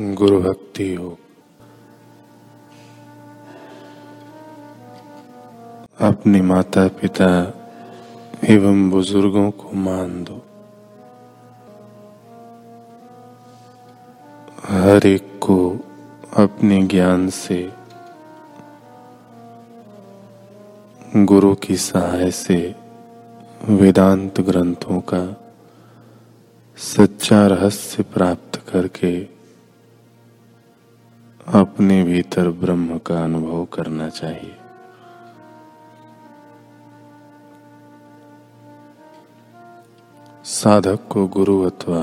गुरु भक्ति हो। अपने माता पिता एवं बुज़ुर्गों को मान दो। हर एक को अपने ज्ञान से, गुरु की सहाय से वेदांत ग्रंथों का सच्चा रहस्य प्राप्त करके अपने भीतर ब्रह्म का अनुभव करना चाहिए। साधक को गुरु अथवा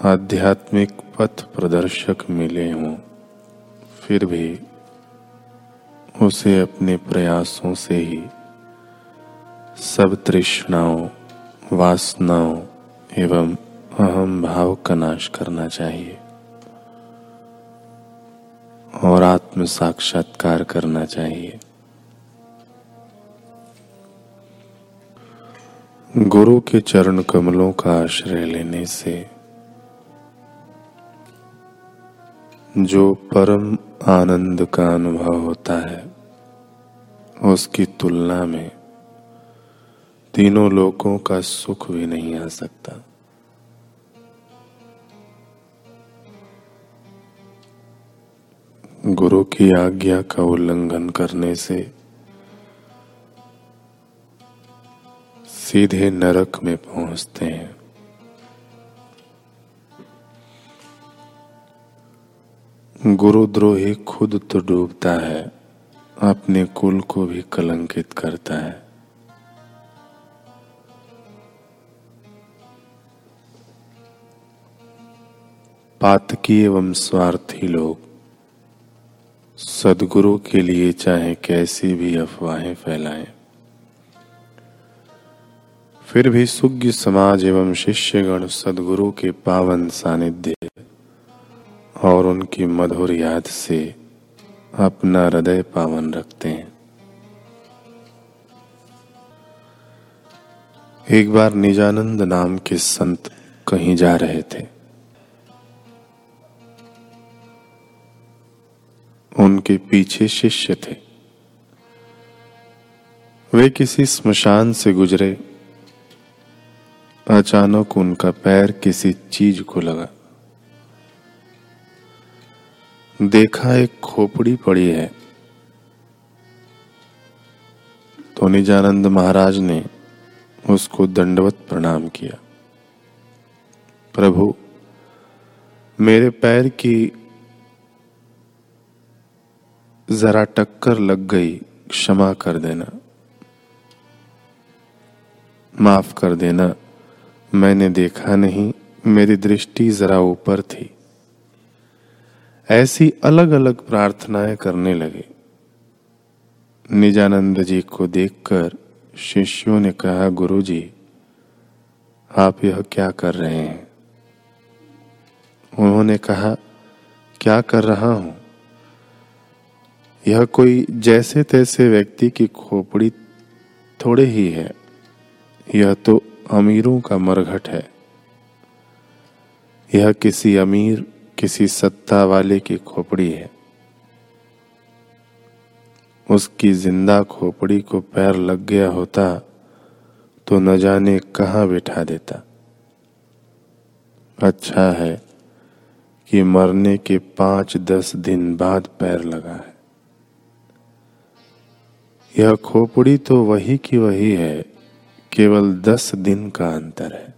आध्यात्मिक पथ प्रदर्शक मिले हों, फिर भी उसे अपने प्रयासों से ही सब तृष्णाओं, वासनाओं एवं अहम भाव का नाश करना चाहिए। और आत्म साक्षात्कार करना चाहिए। गुरु के चरण कमलों का आश्रय लेने से जो परम आनंद का अनुभव होता है, उसकी तुलना में तीनों लोगों का सुख भी नहीं आ सकता। गुरु की आज्ञा का उल्लंघन करने से सीधे नरक में पहुँचते हैं। गुरुद्रोही खुद तो डूबता है, अपने कुल को भी कलंकित करता है। पातकी एवं स्वार्थी लोग सदगुरु के लिए चाहे कैसी भी अफवाहें फैलाएँ। फिर भी सुज्ञ समाज एवं शिष्यगण सदगुरु के पावन सानिध्य और उनकी मधुर याद से अपना हृदय पावन रखते हैं। एक बार निजानंद नाम के संत कहीं जा रहे थे। उनके पीछे शिष्य थे। वे किसी स्मशान से गुजरे। अचानक उनका पैर किसी चीज़ को लगा। देखा एक खोपड़ी पड़ी है। तो निजानंद महाराज ने उसको दंडवत प्रणाम किया। प्रभु, मेरे पैर की जरा टक्कर लग गई, क्षमा कर देना। माफ़ कर देना, मैंने देखा नहीं, मेरी दृष्टि जरा ऊपर थी। ऐसी अलग अलग प्रार्थनाएँ करने लगे। निजानंद जी को देखकर शिष्यों ने कहा गुरु जी आप यह क्या कर रहे हैं? उन्होंने कहा, क्या कर रहा हूँ? यह कोई जैसे तैसे व्यक्ति की खोपड़ी थोड़े ही है। यह तो अमीरों का मरघट है। यह किसी अमीर, किसी सत्ता वाले की खोपड़ी है। उसकी ज़िंदा खोपड़ी को पैर लग गया होता तो न जाने कहा बिठा देता। अच्छा है कि मरने के पाँच दस दिन बाद पैर लगा है। यह खोपड़ी तो वही की वही है, केवल दस दिन का अंतर है।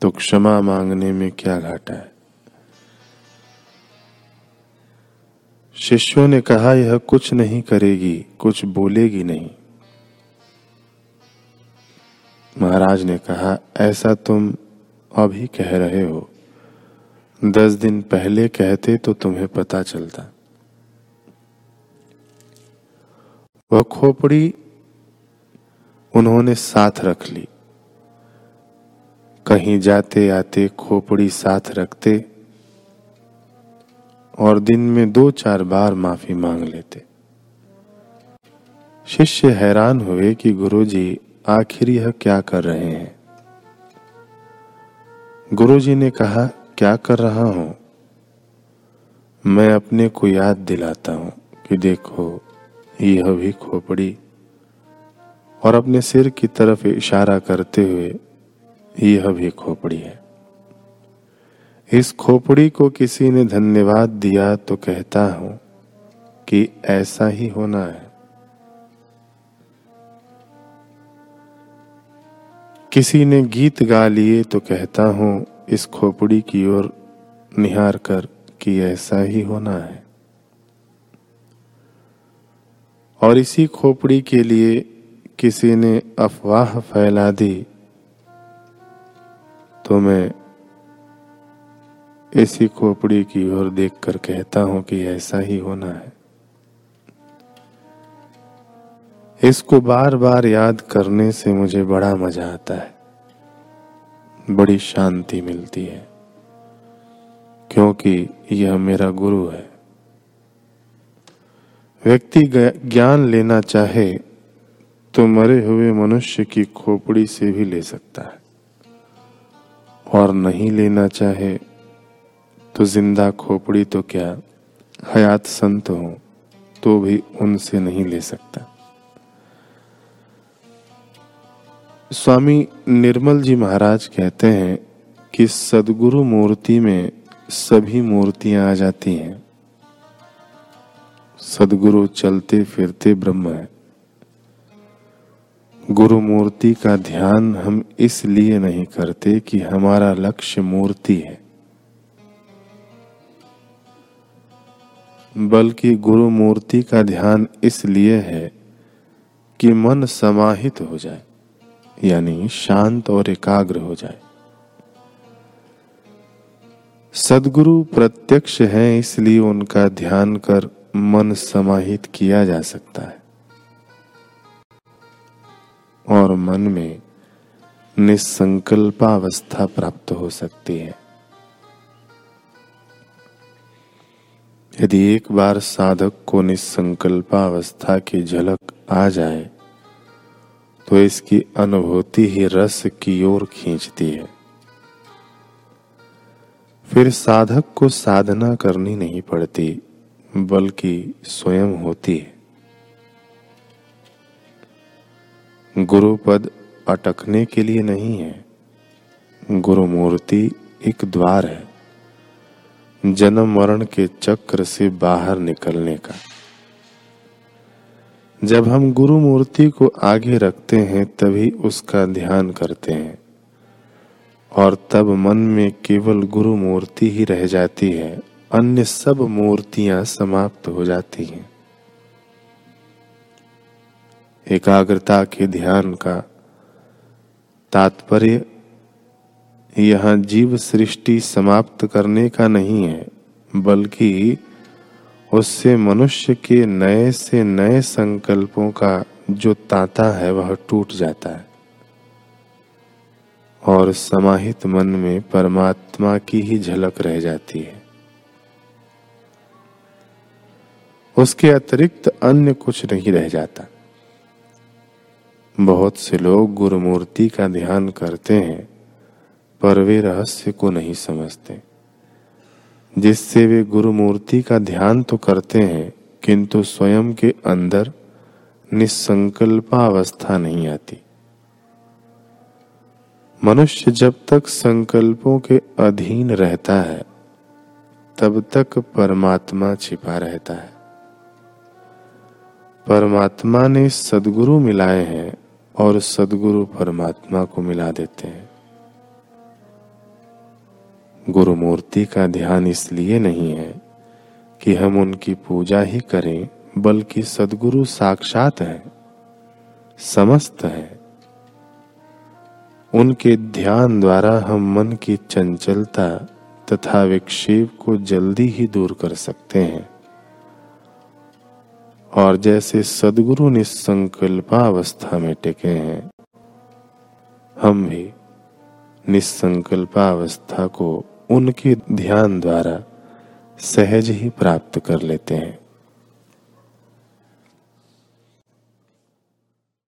तो क्षमा मांगने में क्या घाटा है? शिष्यों ने कहा, यह कुछ नहीं करेगी, कुछ बोलेगी नहीं। महाराज ने कहा, ऐसा तुम अभी कह रहे हो। दस दिन पहले कहते तो तुम्हें पता चलता। वह खोपड़ी उन्होंने साथ रख ली। कहीं जाते आते खोपड़ी साथ रखते और दिन में दो चार बार माफ़ी मांग लेते। शिष्य हैरान हुए कि गुरुजी, आखिर यह क्या कर रहे हैं? गुरुजी ने कहा क्या कर रहा हूँ? मैं अपने को याद दिलाता हूँ कि देखो, यह भी खोपड़ी। और अपने सिर की तरफ़ इशारा करते हुए, यह भी खोपड़ी है। इस खोपड़ी को किसी ने धन्यवाद दिया तो कहता हूँ कि ऐसा ही होना है। किसी ने गीत गा लिए तो कहता हूँ इस खोपड़ी की ओर निहार कर कि ऐसा ही होना है। और इसी खोपड़ी के लिए किसी ने अफवाह फैला दी तो मैं इसी खोपड़ी की ओर देखकर कहता हूँ कि ऐसा ही होना है। इसको बार बार याद करने से मुझे बड़ा मज़ा आता है। बड़ी शांति मिलती है, क्योंकि यह मेरा गुरु है। व्यक्ति ज्ञान लेना चाहे तो मरे हुए मनुष्य की खोपड़ी से भी ले सकता है। और नहीं लेना चाहे तो ज़िंदा खोपड़ी तो क्या? हयात संत हो तो भी उनसे नहीं ले सकता। स्वामी निर्मल जी महाराज कहते हैं कि सदगुरु मूर्ति में सभी मूर्तियाँ आ जाती हैं। सदगुरु चलते फिरते ब्रह्म है। गुरु मूर्ति का ध्यान हम इसलिए नहीं करते कि हमारा लक्ष्य मूर्ति है। बल्कि गुरु मूर्ति का ध्यान इसलिए है कि मन समाहित हो जाए। यानी शांत और एकाग्र हो जाए। सदगुरु प्रत्यक्ष है, इसलिए उनका ध्यान कर मन समाहित किया जा सकता है। और मन में निसंकल्पावस्था प्राप्त हो सकती है। यदि एक बार साधक को निसंकल्पावस्था की झलक आ जाए तो इसकी अनुभूति ही रस की ओर खींचती है। फिर साधक को साधना करनी नहीं पड़ती, बल्कि स्वयं होती है। गुरु पद अटकने के लिए नहीं है। गुरु मूर्ति एक द्वार है, जन्म मरण के चक्र से बाहर निकलने का। जब हम गुरु मूर्ति को आगे रखते हैं, तभी उसका ध्यान करते हैं। और तब मन में केवल गुरु मूर्ति ही रह जाती है, अन्य सब मूर्तियाँ समाप्त हो जाती हैं। एकाग्रता के ध्यान का तात्पर्य यहाँ जीव सृष्टि समाप्त करने का नहीं है, बल्कि उससे मनुष्य के नए से नए संकल्पों का जो तांता है, वह टूट जाता है। और समाहित मन में परमात्मा की ही झलक रह जाती है। उसके अतिरिक्त अन्य कुछ नहीं रह जाता। बहुत से लोग गुरुमूर्ति का ध्यान करते हैं, पर वे रहस्य को नहीं समझते। जिससे वे गुरु मूर्ति का ध्यान तो करते हैं, किंतु स्वयं के अंदर निसंकल्पा अवस्था नहीं आती। मनुष्य जब तक संकल्पों के अधीन रहता है, तब तक परमात्मा छिपा रहता है। परमात्मा ने सदगुरु मिलाए हैं और सदगुरु परमात्मा को मिला देते हैं। गुरु मूर्ति का ध्यान इसलिए नहीं है कि हम उनकी पूजा ही करें, बल्कि सदगुरु साक्षात हैं, समस्त हैं। उनके ध्यान द्वारा हम मन की चंचलता तथा विक्षेप को जल्दी ही दूर कर सकते हैं। और जैसे सदगुरु निसंकल्पावस्था में टिके हैं, हम भी निसंकल्पावस्था को उनके ध्यान द्वारा सहज ही प्राप्त कर लेते हैं।